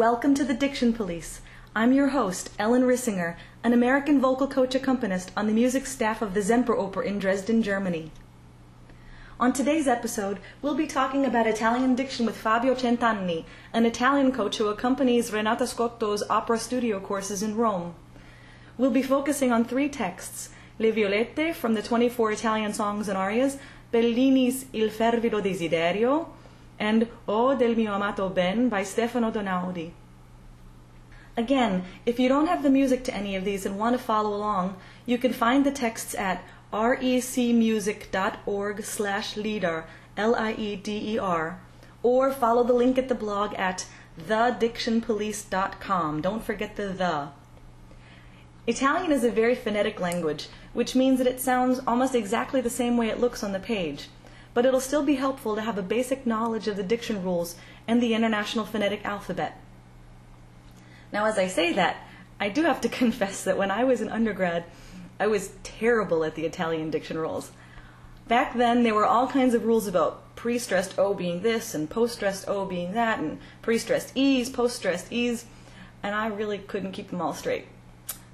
Welcome to the Diction Police. I'm your host, Ellen Rissinger, an American vocal coach accompanist on the music staff of the Zemper Semperoper in Dresden, Germany. On today's episode, we'll be talking about Italian diction with Fabio Centanni, an Italian coach who accompanies Renata Scotto's opera studio courses in Rome. We'll be focusing on three texts Le Violette from the 24 Italian songs and arias, Bellini's Il fervido desiderio, and O del mio amato ben by Stefano Donaudy. Again, if you don't have the music to any of these and want to follow along, you can find the texts at recmusic.org slash lieder, L-I-E-D-E-R, or follow the link at the blog at thedictionpolice.com. Don't forget the the. Italian is a very phonetic language, which means that it sounds almost exactly the same way it looks on the page but it'll still be helpful to have a basic knowledge of the diction rules and the International Phonetic Alphabet. Now, as I say that, I do have to confess that when I was an undergrad, I was terrible at the Italian diction rules. Back then, there were all kinds of rules about pre stressed O being this, and post stressed O being that, and pre stressed E's, post stressed E's, and I really couldn't keep them all straight.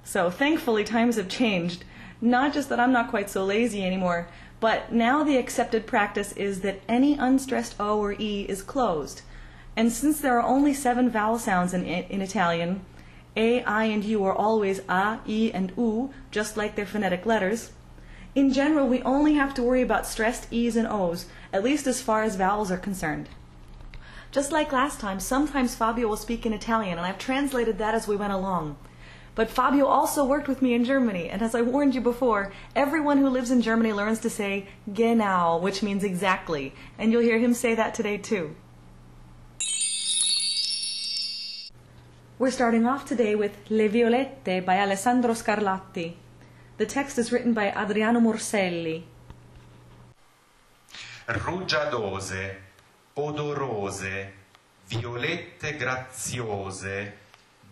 So, thankfully, times have changed. Not just that I'm not quite so lazy anymore, but now the accepted practice is that any unstressed O or E is closed. And since there are only seven vowel sounds in, in Italian, A, I, and U are always A, E, and U, just like their phonetic letters. In general, we only have to worry about stressed E's and O's, at least as far as vowels are concerned. Just like last time, sometimes Fabio will speak in Italian, and I've translated that as we went along. But Fabio also worked with me in Germany, and as I warned you before, everyone who lives in Germany learns to say genau, which means exactly, and you'll hear him say that today too. We're starting off today with Le Violette by Alessandro Scarlatti. The text is written by Adriano Morselli. Rugiadose, odorose, violette graziose,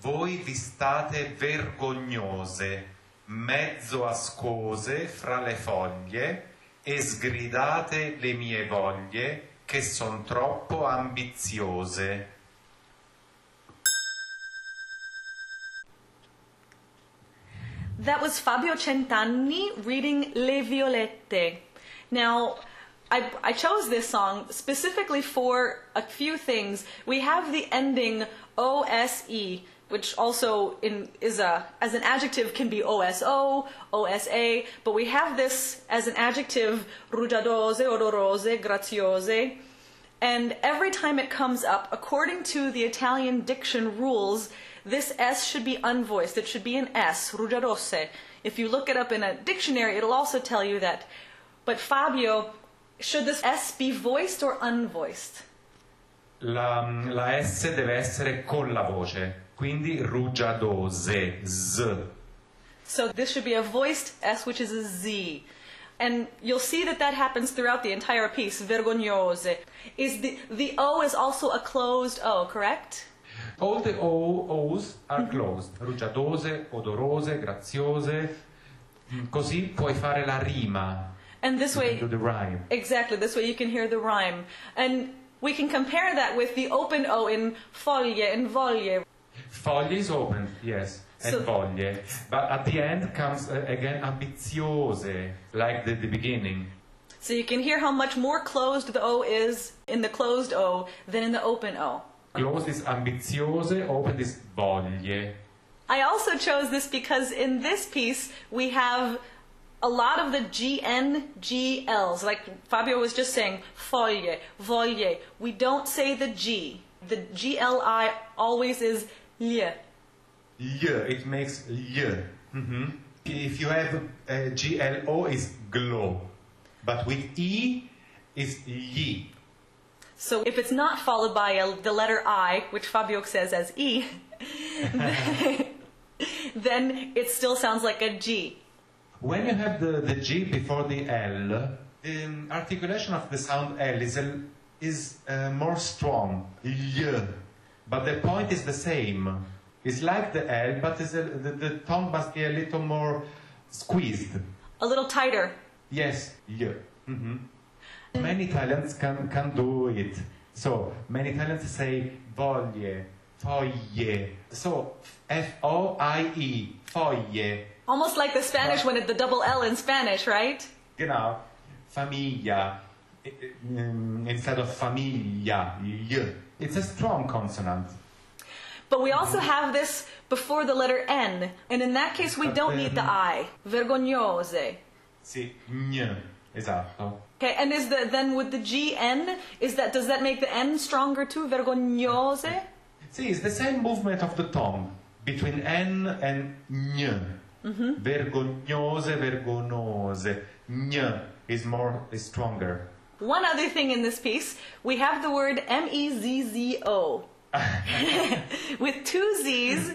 voi vi state vergognose, mezzo ascose fra le foglie, e sgridate le mie voglie, che son troppo ambiziose. That was Fabio Centanni reading Le Violette. Now, I, I, chose this song specifically for a few things. We have the ending OSE, which also in, is a as an adjective can be OSO, OSA, but we have this as an adjective rugiadose, odorose, graziose. And every time it comes up, according to the Italian diction rules, this S should be unvoiced. It should be an S, rugiadose. If you look it up in a dictionary, it'll also tell you that. But Fabio, should this S be voiced or unvoiced? La, la S deve essere con la voce. Quindi rugiadose, z. So this should be a voiced S, which is a Z. And you'll see that that happens throughout the entire piece, vergognose. Is the, the O is also a closed O, correct? All the o, O's are closed. Rugiadose, odorose, graziose. Così puoi fare la rima. And this way, do the rhyme. Exactly, this way you can hear the rhyme. And we can compare that with the open O in foglie and voglie. Foglie is open, yes, and so, voglie. But at the end comes uh, again ambiziose, like the, the beginning. So you can hear how much more closed the O is in the closed O than in the open O. Closed is ambiziose, open is voglie. I also chose this because in this piece we have a lot of the GN, GLs, like Fabio was just saying, foglie, voglie. We don't say the G. The GLI always is L. L. It makes L. Mm-hmm. If you have uh, GLO is glow, but with E is Y. So if it's not followed by a, the letter I, which Fabio says as E, then it still sounds like a G. When you have the, the G before the L, the um, articulation of the sound L is, a, is uh, more strong. Y. But the point is the same. It's like the L, but a, the, the tongue must be a little more squeezed. A little tighter. Yes, yeah. Mm-hmm. Many Italians can, can do it. So, many Italians say voglie, Foglie. So, F-O-I-E, foglie. Almost like the Spanish when it the double L in Spanish, right? Genau. Famiglia. I- I- um, Instead of famiglia. Y. It's a strong consonant. But we also have this before the letter N, and in that case we don't need the I. Vergognose. Sì, gn. Esatto. Okay, and is the then with the G N is that does that make the N stronger too? Vergognose. See, it's the same movement of the tongue between N and N. Mm-hmm. Vergognose, vergonose. N is more is stronger. One other thing in this piece, we have the word M E Z Z O. With two Z's,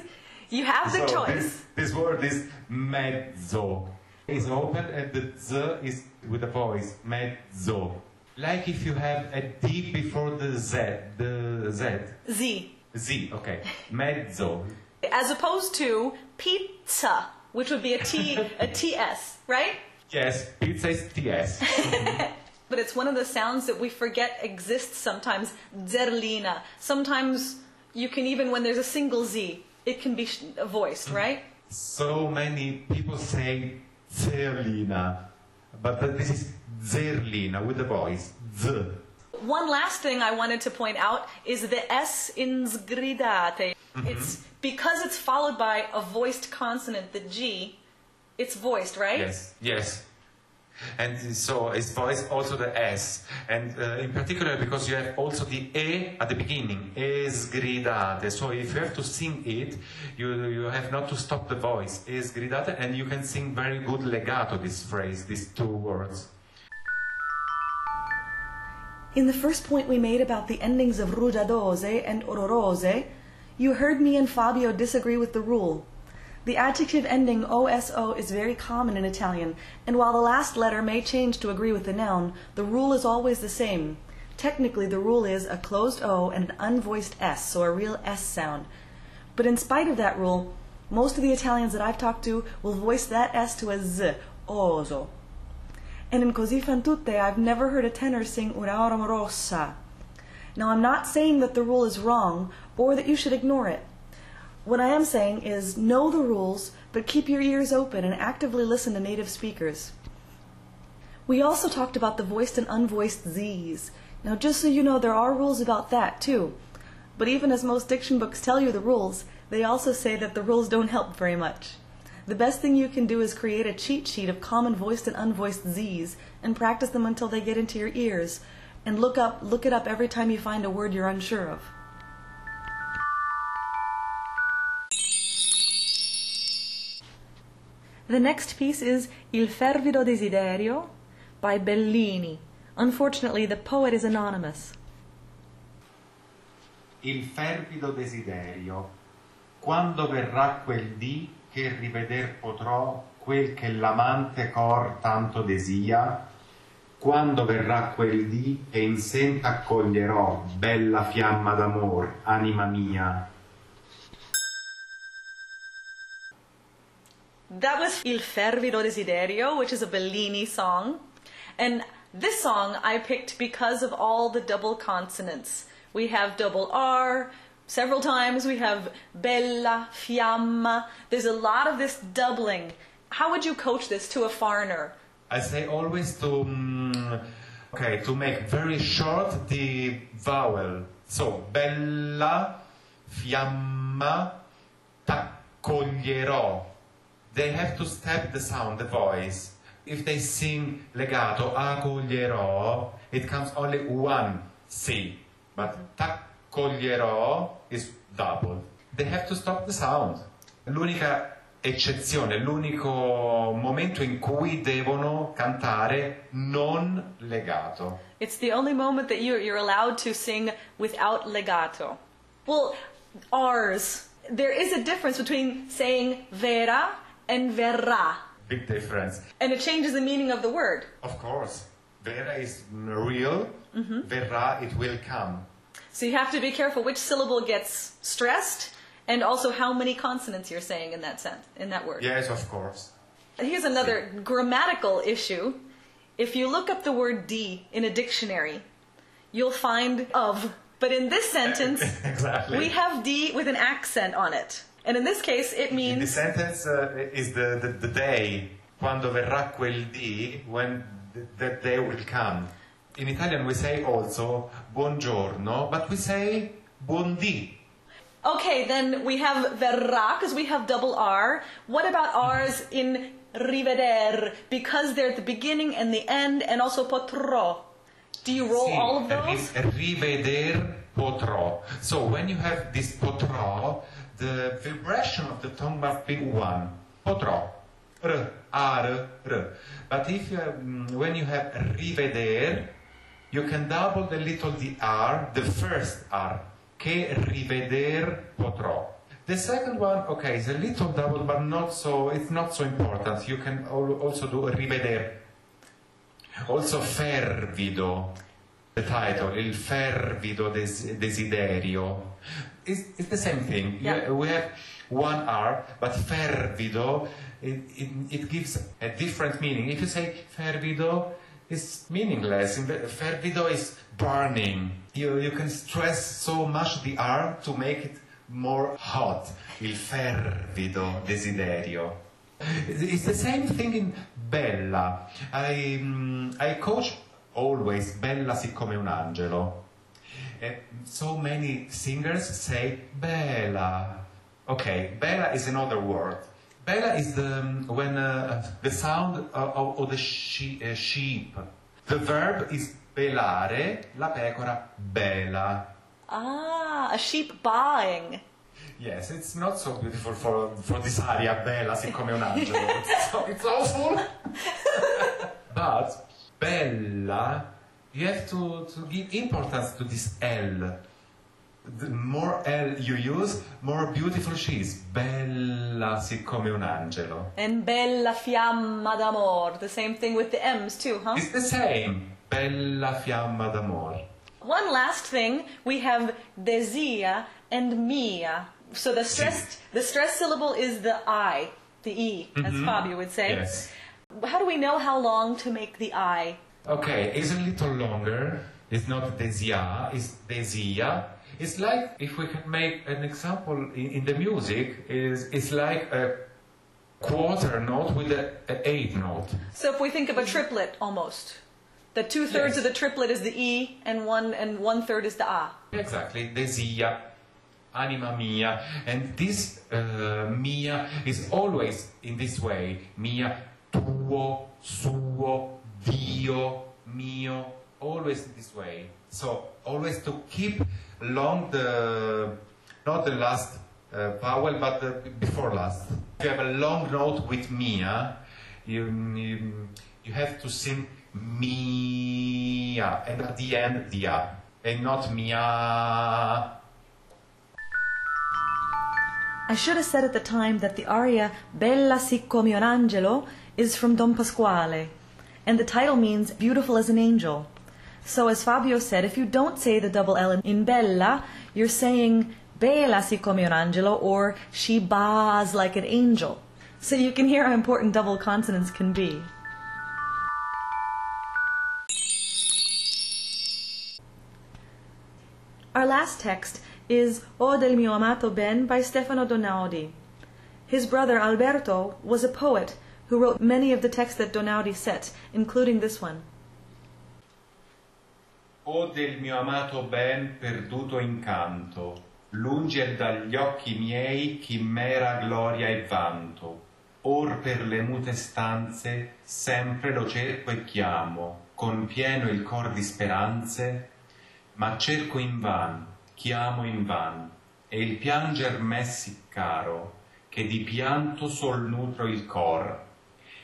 you have the so choice. This, this word is mezzo. It's open and the z is with a voice. Mezzo. Like if you have a D before the Z. The Z. Z. Z, okay. Mezzo. As opposed to pizza, which would be a T a TS, right? Yes, pizza is TS. But it's one of the sounds that we forget exists sometimes. Zerlina. Sometimes you can even when there's a single Z, it can be voiced, right? so many people say Zerlina, but th- this is Zerlina with the voice. Z. One last thing I wanted to point out is the S in sgridate. Mm-hmm. It's because it's followed by a voiced consonant, the G. It's voiced, right? Yes, yes. And so it's voiced also the S, and uh, in particular because you have also the E at the beginning, esgridate. So if you have to sing it, you, you have not to stop the voice, esgridate, and you can sing very good legato this phrase, these two words. In the first point we made about the endings of rugiadose and ororose, you heard me and Fabio disagree with the rule. The adjective ending oso is very common in Italian, and while the last letter may change to agree with the noun, the rule is always the same. Technically, the rule is a closed O and an unvoiced S, so a real S sound. But in spite of that rule, most of the Italians that I've talked to will voice that S to a Z, oso. And in Così fan tutte, I've never heard a tenor sing Una rossa. Now, I'm not saying that the rule is wrong or that you should ignore it. What I am saying is know the rules, but keep your ears open and actively listen to native speakers. We also talked about the voiced and unvoiced Z's. Now, just so you know, there are rules about that too. But even as most diction books tell you the rules, they also say that the rules don't help very much. The best thing you can do is create a cheat sheet of common voiced and unvoiced Z's and practice them until they get into your ears. And look up look it up every time you find a word you're unsure of. The next piece is Il fervido desiderio by Bellini. Unfortunately, the poet is anonymous. Il fervido desiderio, quando verrà quel dì che riveder potrò quel che l'amante cor tanto desia, quando verrà quel dì e in sen t'accoglierò, bella fiamma d'amor, anima mia. That was Il fervido desiderio, which is a Bellini song. And this song I picked because of all the double consonants. We have double R several times, we have bella, fiamma. There's a lot of this doubling. How would you coach this to a foreigner? I say always to mm, okay to make very short the vowel. So bella, fiamma, t'accoglierò. They have to step the sound, the voice. If they sing legato, accoglierò, it comes only one C. But t'accoglierò is double. They have to stop the sound. L'unica eccezione, l'unico momento in cui devono cantare non legato. It's the only moment that you're, you're allowed to sing without legato. Well, R's. There is a difference between saying vera and verrà, Big difference. and it changes the meaning of the word. Of course, vera is real, mm-hmm. Vera, it will come. So you have to be careful which syllable gets stressed and also how many consonants you're saying in that sense, in that word. Yes, of course. Here's another grammatical issue. If you look up the word D in a dictionary, you'll find of But in this sentence, exactly. we have D with an accent on it. And in this case, it means. In the sentence uh, is the, the, the day, quando verrà quel dì, when th- that day will come. In Italian we say also buongiorno, but we say buondì. Okay, then we have verrà because we have double R. What about R's in riveder? Because they're at the beginning and the end, and also potrò. Do you roll Sì, all of those? ri- riveder potrò. So when you have this potrò, the vibration of the tongue must be one. Potrò. R, R, R. But if you have, mm, when you have riveder, you can double the little the R, the first R. Che riveder potrò. The second one, okay, is a little double, but not so. It's not so important. You can also do riveder. Also fervido, the title, il fervido des- desiderio. It's, it's the same thing. Yeah. we have one R, but fervido, it, it, it gives a different meaning. If you say fervido, it's meaningless. In Fervido is burning. You, you can stress so much the R to make it more hot. Il fervido desiderio. It's the same thing in Bella. I, mm, I coach always Bella siccome un angelo. And so many singers say Bella. Okay, Bella is another word. Bella is the um, when uh, the sound of, of, the she, uh, sheep. The verb is belare, la pecora bella. Ah, a sheep baaing. Yes, it's not so beautiful for, for this aria, bella, siccome un angelo. It's, so, it's awful. but bella, you have to, to give importance to this L. The more L you use, more beautiful she is. Bella, siccome un angelo. And bella fiamma d'amor. The same thing with the M's too, huh? It's the same. Bella fiamma d'amor. One last thing, we have desia and mia. So the stressed the stressed syllable is the I, the E, as mm-hmm. Fabio would say. Yes. How do we know how long to make the I? Okay, it's a little longer. It's not desia, it's desia. It's like if we can make an example in, in the music, is it's like a quarter note with a, a eighth note. So if we think of a triplet almost. The two thirds Yes. of the triplet is the E and one and one third is the A. Exactly, desia, anima mia, and this uh, mia is always in this way. Mia, tuo, suo, dio, mio, always in this way. So always to keep long the not the last uh, vowel, but the before last. If you have a long note with mia, you, you, you have to sing mia, and at the end dia, and not mia. I should have said at the time that the aria Bella siccome un angelo is from Don Pasquale, and the title means beautiful as an angel. So, as Fabio said, if you don't say the double L in Bella, you're saying Bella si come un angelo or she baas like an angel. So you can hear how important double consonants can be. Our last text is O del mio amato ben by Stefano Donaudy. His brother Alberto was a poet who wrote many of the texts that Donaudi set, including this one. O del mio amato ben perduto incanto, lungi è dagli occhi miei chimera gloria e vanto. Or per le mute stanze sempre lo cerco e chiamo, con pieno il cor di speranze, ma cerco invan, chiamo invan, e il pianger m'è sì caro, che di pianto sol nutro il cor.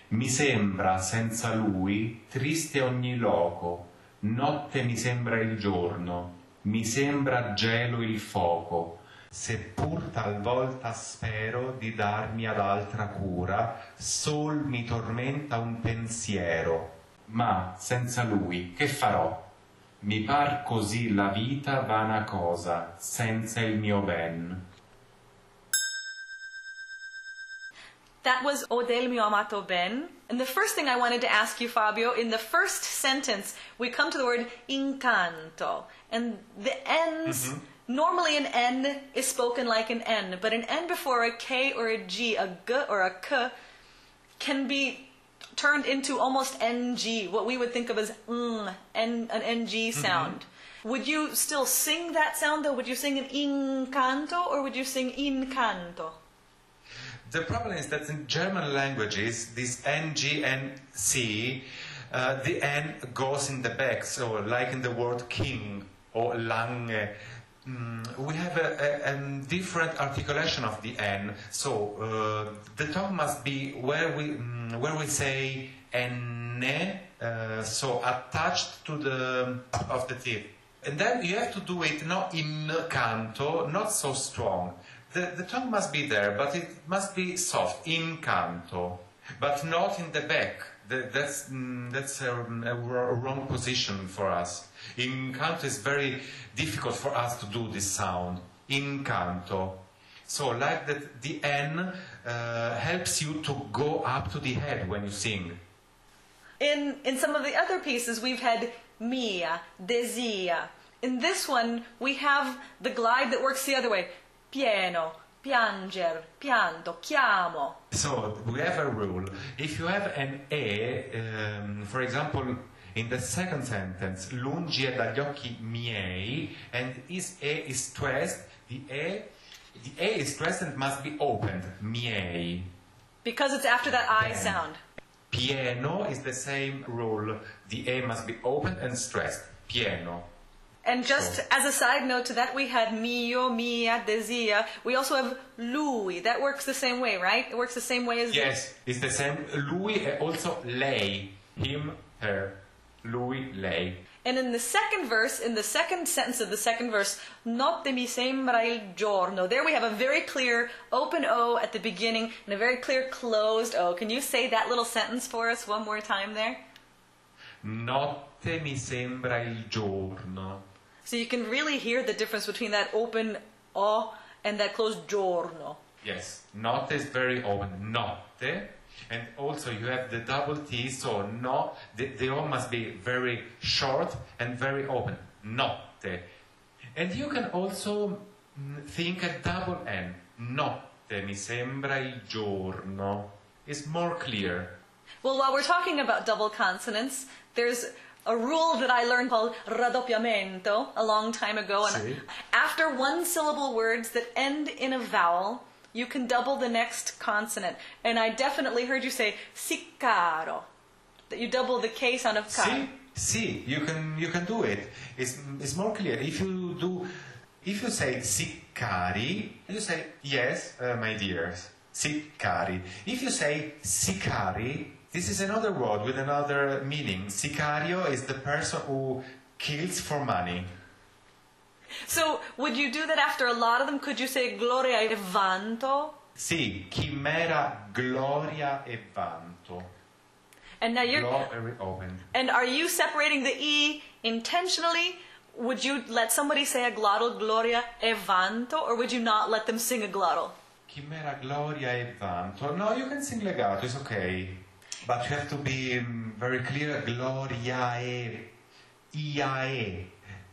Mi sembra senza lui triste ogni loco, notte mi sembra il giorno, mi sembra gelo il foco, seppur talvolta spero di darmi ad altra cura, sol mi tormenta un pensiero, ma senza lui che farò? Mi par così la vita vana cosa, senza il mio ben. That was O del mio amato ben. And the first thing I wanted to ask you, Fabio, in the first sentence, we come to the word incanto. and the N's. Normally, an N is spoken like an N, but an N before a K or a G, a G or a K, can be turned into almost NG, what we would think of as mm, N, an NG sound. Would you still sing that sound though? Would you sing an incanto or would you sing incanto? The problem is that in German languages, this NG and C, uh, the N goes in the back, so like in the word king or lange. Mm, we have a, a, a different articulation of the N, so uh, the tongue must be where we mm, where we say N, uh, so attached to the of the teeth. And then you have to do it not in canto, not so strong. The, the tongue must be there, but it must be soft, in canto, but not in the back. That's mm, that's a, a wrong position for us. In canto is very difficult for us to do this sound. In canto. So like that, the N uh, helps you to go up to the head when you sing. In, in some of the other pieces, we've had mia, desia. In this one, we have the glide that works the other way. Pieno, pianger, pianto, chiamo. So we have a rule. If you have an E, um, for example, in the second sentence, lungi è dagli occhi miei, and is E is stressed, the E, the E is stressed and must be opened, miei. Because it's after that I Yeah. sound. Pieno is the same rule. The A must be opened and stressed. Pieno. And just as a side note to that, we had mio, mia, desia. We also have lui. That works the same way, right? It works the same way as the- Yes, it's the same. Lui e also lei. Him, her. Lui, lei. And in the second verse, in the second sentence of the second verse, notte mi sembra il giorno. There we have a very clear open O at the beginning and a very clear closed O. Can you say that little sentence for us one more time there? Notte mi sembra il giorno. So you can really hear the difference between that open O and that closed giorno. Yes, notte is very open. Notte. And also you have the double T, so no, the, the O must be very short and very open. Notte. And you can also mm, think a double N. Notte mi sembra il giorno. It's more clear. Well, while we're talking about double consonants, there's a rule that I learned called raddoppiamento a long time ago. And See? after one syllable words that end in a vowel, you can double the next consonant. And I definitely heard you say siccaro, that you double the K sound of car. See, you can you can do it. It's, it's more clear. If you do, if you say siccari, you say yes, uh, my dears, siccari. If you say sicari, this is another word with another meaning. Sicario is the person who kills for money. So would you do that after a lot of them? Could you say gloria e vanto? Sì, chimera, gloria e vanto. And now you're Glory open. And are you separating the E intentionally? Would you let somebody say a glottal gloria e vanto, or would you not let them sing a glottal? Chimera, gloria e vanto. No, you can sing legato, it's okay. But you have to be um, very clear. Gloria e, iae.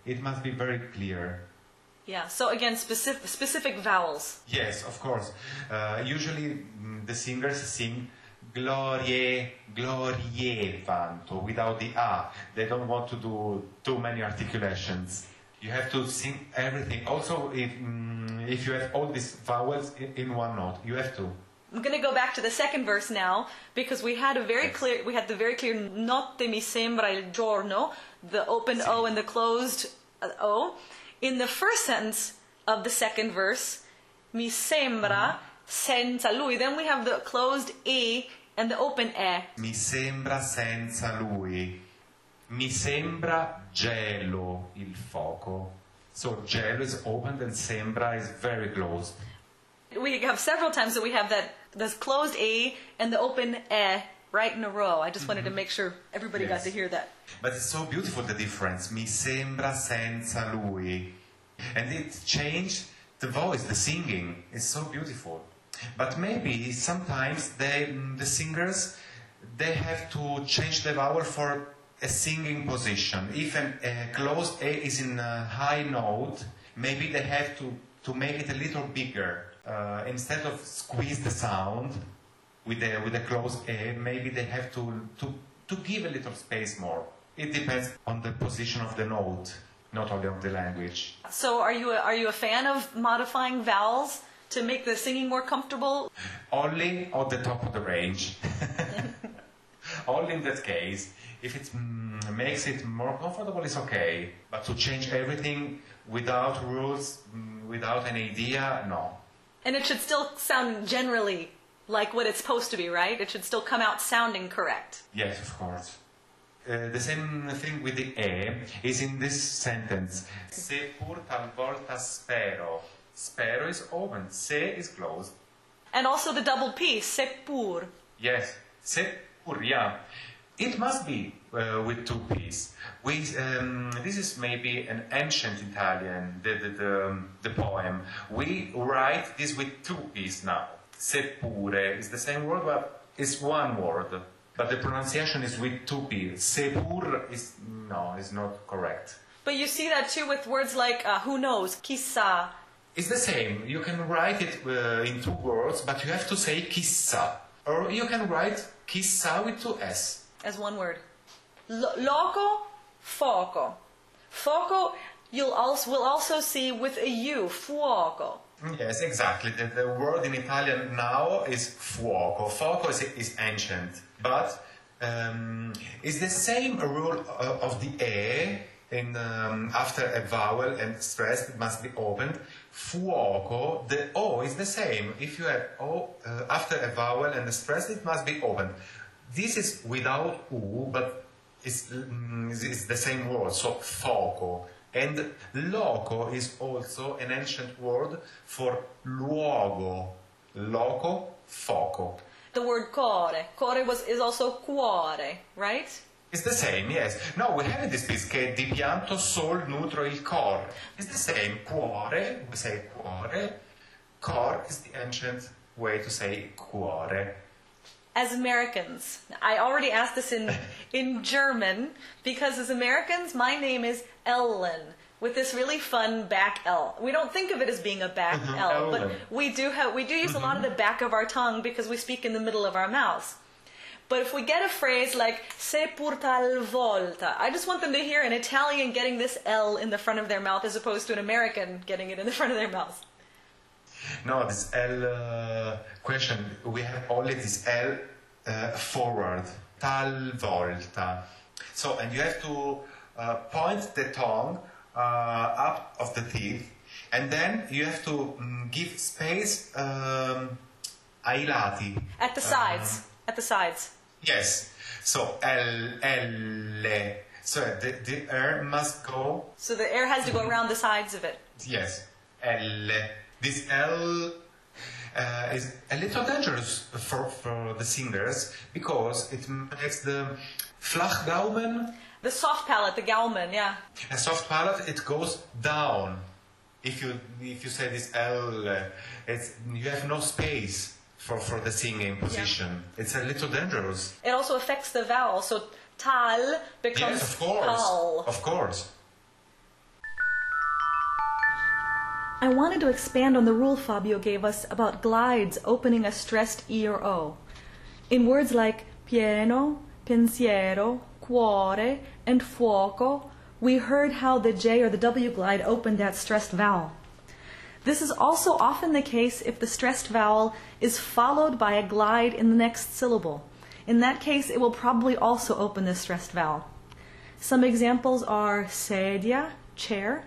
It must be very clear. Yeah, so again, specific, specific vowels. Yes, of course. Uh, usually mm, the singers sing glorie, glorie vanto without the a. They don't want to do too many articulations. You have to sing everything. Also, if mm, if you have all these vowels in, in one note, you have to. I'm going to go back to the second verse now because we had a very Yes. clear, we had the very clear notte mi sembra il giorno, the open O and the closed uh, O. In the first sentence of the second verse, mi sembra senza lui. Then we have the closed E and the open E. Mi sembra senza lui. Mi sembra gelo il fuoco. So gelo is opened and sembra is very closed. We have several times that we have that this closed A and the open E right in a row. I just wanted to mm-hmm. make sure everybody got Yes. to hear that. But it's so beautiful the difference. Mi sembra senza lui. And it changed the voice, the singing. It's so beautiful. But maybe sometimes they, the singers they have to change the vowel for a singing position. If an, a closed A is in a high note, maybe they have to, to make it a little bigger. Uh, instead of squeeze the sound with the, with a closed A, maybe they have to, to, to give a little space more. It depends on the position of the note, not only on the language. So, are you a, are you a fan of modifying vowels to make the singing more comfortable? Only on the top of the range. only in that case. If it mm, makes it more comfortable, it's okay. But to change everything without rules, mm, without an idea, no. And it should still sound generally like what it's supposed to be, right? It should still come out sounding correct. Yes, of course. Uh, the same thing with the E is in this sentence. Se pur talvolta spero. Spero is open. Se is closed. And also the double P, se pur. Yes. Se pur, yeah. It must be uh, with two P's. We, um, this is maybe an ancient Italian, the, the, the, the poem. We write this with two P's now. Seppure is the same word, but it's one word. But the pronunciation is with two P's. Sepur is, no, is not correct. But you see that too with words like uh, who knows, chissà. It's the same. You can write it uh, in two words, but you have to say chissà. Or you can write chissà with two S. As one word. Lo- loco, foco. Foco, you'll also, will also see with a U, fuoco. Yes, exactly. The, the word in Italian now is fuoco. Fuoco is, is ancient, but um, it's the same rule uh, of the e. In, um, after a vowel and stressed, it must be opened. Fuoco, the o is the same. If you have o uh, after a vowel and a stressed, it must be opened. This is without u, but it's, mm, it's the same word. So foco. And loco is also an ancient word for luogo. Loco, foco. The word core. Core was, is also cuore, right? It's the same, yes. No, we have this piece che di pianto sol nutro il cor. It's the same. Cuore, we say cuore. Cor is the ancient way to say cuore. As Americans, I already asked this in, in German because as Americans, my name is Ellen with this really fun back L. We don't think of it as being a back Mhm, L, but we do have we do use a lot of the back of our tongue because we speak in the middle of our mouths. But if we get a phrase like se pur tal volta, I just want them to hear an Italian getting this L in the front of their mouth as opposed to an American getting it in the front of their mouth. No, this L uh, question, we have only this L uh, forward, talvolta. So, and you have to uh, point the tongue uh, up of the teeth, and then you have to mm, give space um, ai lati. At the sides. At the sides. Yes. So L L. So the, the air must go. So the air has to go around the sides of it. Yes. L. This L uh, is a little dangerous for, for the singers because it makes the Flachgaumen, The soft palate, the Gaumen, yeah. a soft palate, it goes down. If you if you say this L, uh, it's you have no space for, for the singing position. It's a little dangerous. It also affects the vowel. So tal becomes Yes, of course. tal. Of course. I wanted to expand on the rule Fabio gave us about glides opening a stressed E or O. In words like pieno, pensiero, cuore, and fuoco, we heard how the J or the W glide opened that stressed vowel. This is also often the case if the stressed vowel is followed by a glide in the next syllable. In that case, it will probably also open the stressed vowel. Some examples are sedia, chair,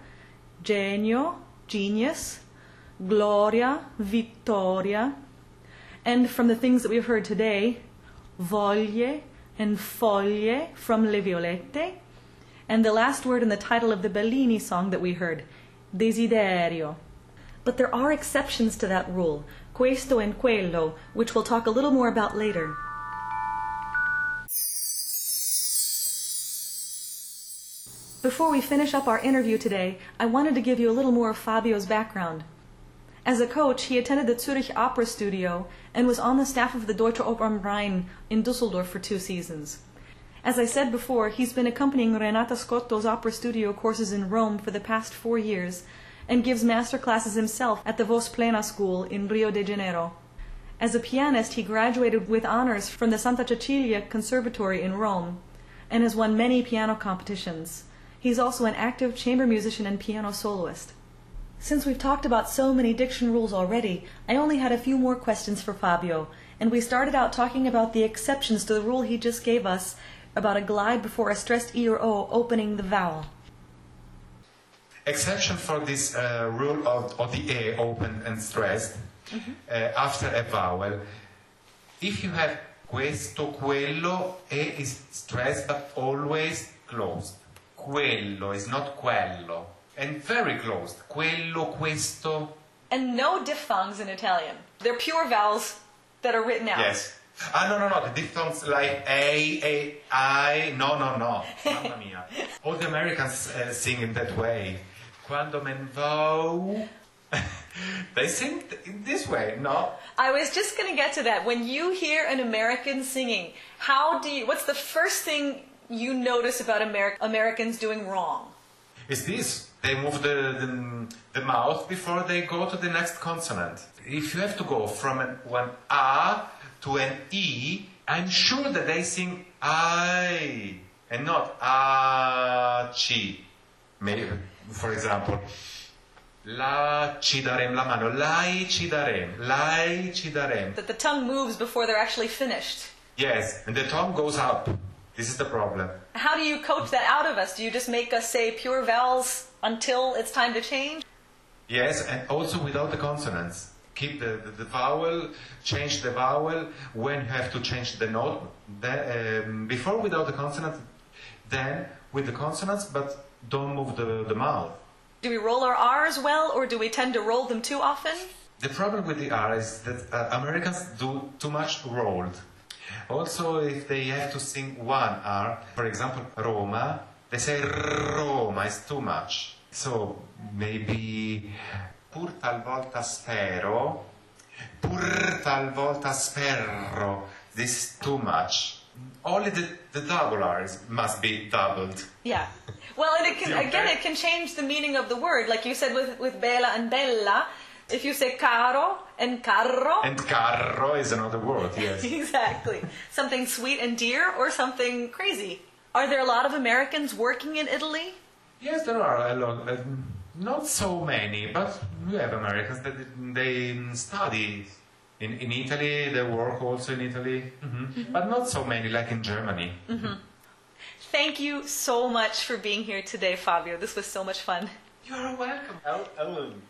genio, genius, gloria, vittoria, and from the things that we've heard today, voglie and foglie from Le Violette, and the last word in the title of the Bellini song that we heard, desiderio. But there are exceptions to that rule, questo and quello, which we'll talk a little more about later. Before we finish up our interview today, I wanted to give you a little more of Fabio's background. As a coach, he attended the Zurich Opera Studio and was on the staff of the Deutsche Oper am Rhein in Dusseldorf for two seasons. As I said before, he's been accompanying Renata Scotto's opera studio courses in Rome for the past four years and gives master classes himself at the Voz Plena School in Rio de Janeiro. As a pianist, he graduated with honors from the Santa Cecilia Conservatory in Rome and has won many piano competitions. He's also an active chamber musician and piano soloist. Since we've talked about so many diction rules already, I only had a few more questions for Fabio, and we started out talking about the exceptions to the rule he just gave us about a glide before a stressed E or O opening the vowel. Exception for this uh, rule of, of the A open and stressed uh, after a vowel. If you have questo, quello, A is stressed but always closed. Quello is not quello. And very close. Quello, questo. And no diphthongs in Italian. They're pure vowels that are written out. Yes. Ah, no, no, no. The diphthongs like A, A, I. No, no, no. Mamma mia. All the Americans uh, sing in that way. Quando men vo. they sing in this way, no? I was just going to get to that. When you hear an American singing, how do you, what's the first thing you notice about Ameri- Americans doing wrong? Is this? They move the, the, the mouth before they go to the next consonant. If you have to go from an, one A to an E, I'm sure that they sing I and not A, Ci. Maybe, for example, La ci darem la mano, lai ci darem, lai ci darem. That the tongue moves before they're actually finished. Yes, and the tongue goes up. This is the problem. How do you coach that out of us? Do you just make us say pure vowels until it's time to change? Yes, and also without the consonants. Keep the, the, the vowel, change the vowel when you have to change the note. Then, um, before without the consonant, then with the consonants, but don't move the, the mouth. Do we roll our R's well or do we tend to roll them too often? The problem with the R is that uh, Americans do too much rolled. Also, if they have to sing one R, for example, Roma, they say Roma is too much. So maybe pur talvolta spero, pur talvolta spero. This is too much. Only the, the double R's must be doubled. Yeah. Well, and it can, Okay. again, it can change the meaning of the word. Like you said with, with bella and bella, if you say caro and carro, And carro is another word, yes. exactly. Something sweet and dear or something crazy. Are there a lot of Americans working in Italy? Yes, there are a lot. Uh, not so many, but we have Americans that they study in, in Italy. They work also in Italy, Mhm. but not so many like in Germany. Thank you so much for being here today, Fabio. This was so much fun. You are welcome, El- Ellen.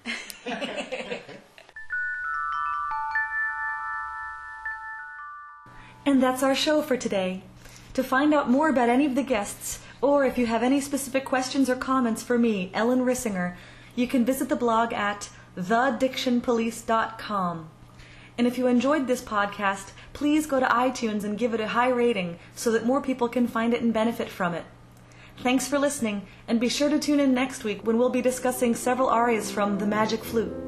And that's our show for today. To find out more about any of the guests, or if you have any specific questions or comments for me, Ellen Rissinger, you can visit the blog at thedictionpolice.com. And if you enjoyed this podcast, please go to iTunes and give it a high rating so that more people can find it and benefit from it. Thanks for listening, and be sure to tune in next week when we'll be discussing several arias from The Magic Flute.